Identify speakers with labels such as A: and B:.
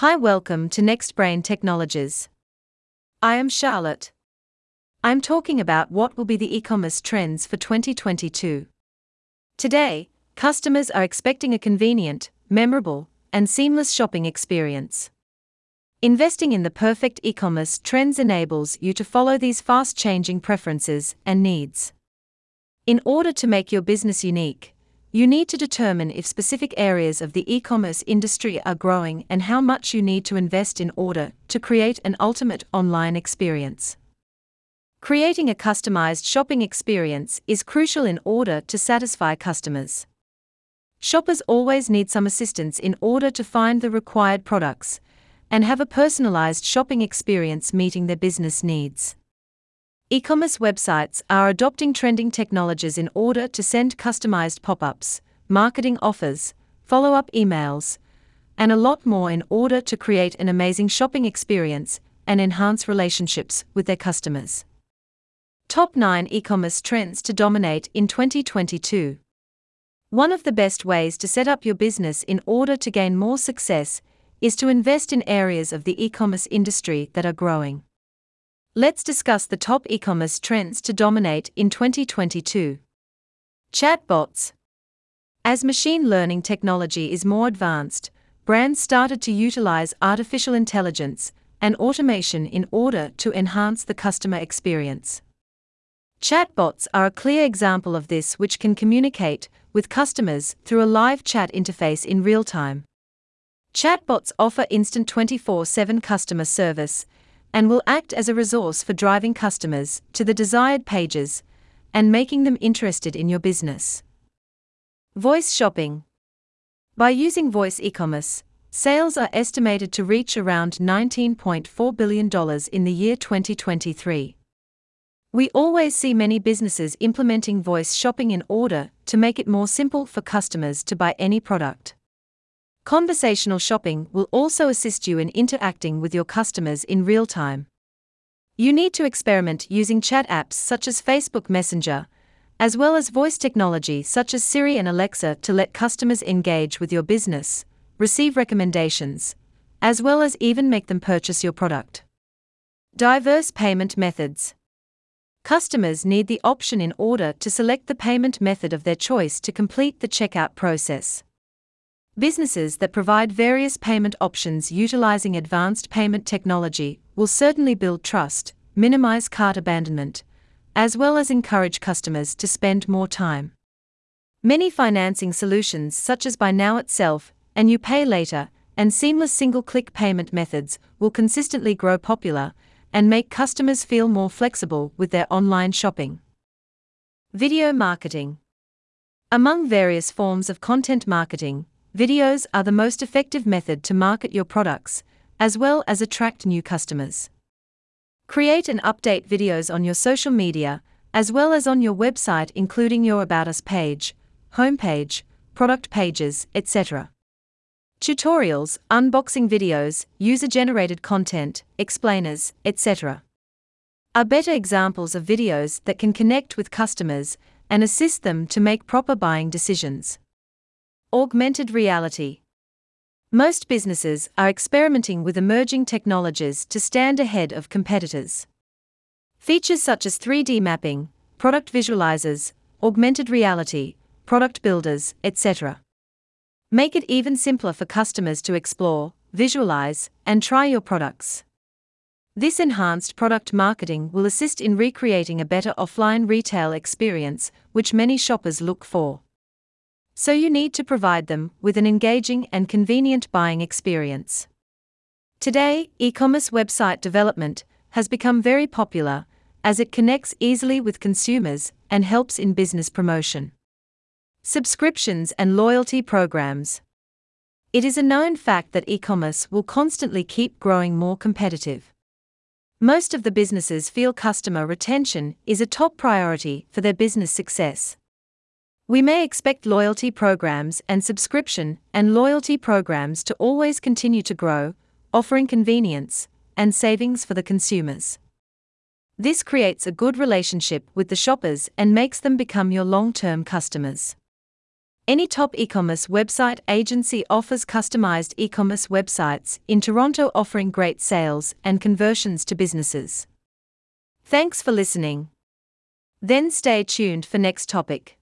A: Hi, welcome to Next Brain Technologies. I am Charlotte. I'm talking about what will be the e commerce trends for 2022. Today, customers are expecting a convenient, memorable, and seamless shopping experience. Investing in the perfect e commerce trends enables you to follow these fast changing preferences and needs. In order to make your business unique, you need to determine if specific areas of the e commerce industry are growing and how much you need to invest in order to create an ultimate online experience. Creating a customized shopping experience is crucial in order to satisfy customers. Shoppers always need some assistance in order to find the required products and have a personalized shopping experience meeting their business needs. E commerce websites are adopting trending technologies in order to send customized pop ups, marketing offers, follow up emails, and a lot more in order to create an amazing shopping experience and enhance relationships with their customers. Top 9 e commerce trends to dominate in 2022. One of the best ways to set up your business in order to gain more success is to invest in areas of the e commerce industry that are growing. Let's discuss the top e commerce trends to dominate in 2022. Chatbots. As machine learning technology is more advanced, brands started to utilize artificial intelligence and automation in order to enhance the customer experience. Chatbots are a clear example of this, which can communicate with customers through a live chat interface in real time. Chatbots offer instant 24 7 customer service and will act as a resource for driving customers to the desired pages and making them interested in your business. Voice shopping. By using voice e commerce, sales are estimated to reach around $19.4 billion in the year 2023. We always see many businesses implementing voice shopping in order to make it more simple for customers to buy any product. Conversational shopping will also assist you in interacting with your customers in real time. You need to experiment using chat apps such as Facebook Messenger, as well as voice technology such as Siri and Alexa to let customers engage with your business, receive recommendations, as well as even make them purchase your product. Diverse payment methods. Customers need the option in order to select the payment method of their choice to complete the checkout process. Businesses that provide various payment options utilizing advanced payment technology will certainly build trust, minimize cart abandonment, as well as encourage customers to spend more time. Many financing solutions, such as Buy Now Itself and You Pay Later, and seamless single click payment methods, will consistently grow popular and make customers feel more flexible with their online shopping. Video marketing. Among various forms of content marketing, Videos are the most effective method to market your products, as well as attract new customers. Create and update videos on your social media, as well as on your website, including your About Us page, homepage, product pages, etc. Tutorials, unboxing videos, user generated content, explainers, etc. are better examples of videos that can connect with customers and assist them to make proper buying decisions. Augmented reality. Most businesses are experimenting with emerging technologies to stand ahead of competitors. Features such as 3D mapping, product visualizers, augmented reality, product builders, etc. Make it even simpler for customers to explore, visualize, and try your products. This enhanced product marketing will assist in recreating a better offline retail experience, which many shoppers look for so you need to provide them with an engaging and convenient buying experience. Today, e commerce website development has become very popular as it connects easily with consumers and helps in business promotion. Subscriptions and loyalty programs. It is a known fact that e commerce will constantly keep growing more competitive. Most of the businesses feel customer retention is a top priority for their business success. We may expect loyalty programs and subscription and loyalty programs to always continue to grow, offering convenience and savings for the consumers. This creates a good relationship with the shoppers and makes them become your long term customers. Any top e commerce website agency offers customized e commerce websites in Toronto, offering great sales and conversions to businesses. Thanks for listening. Then stay tuned for next topic.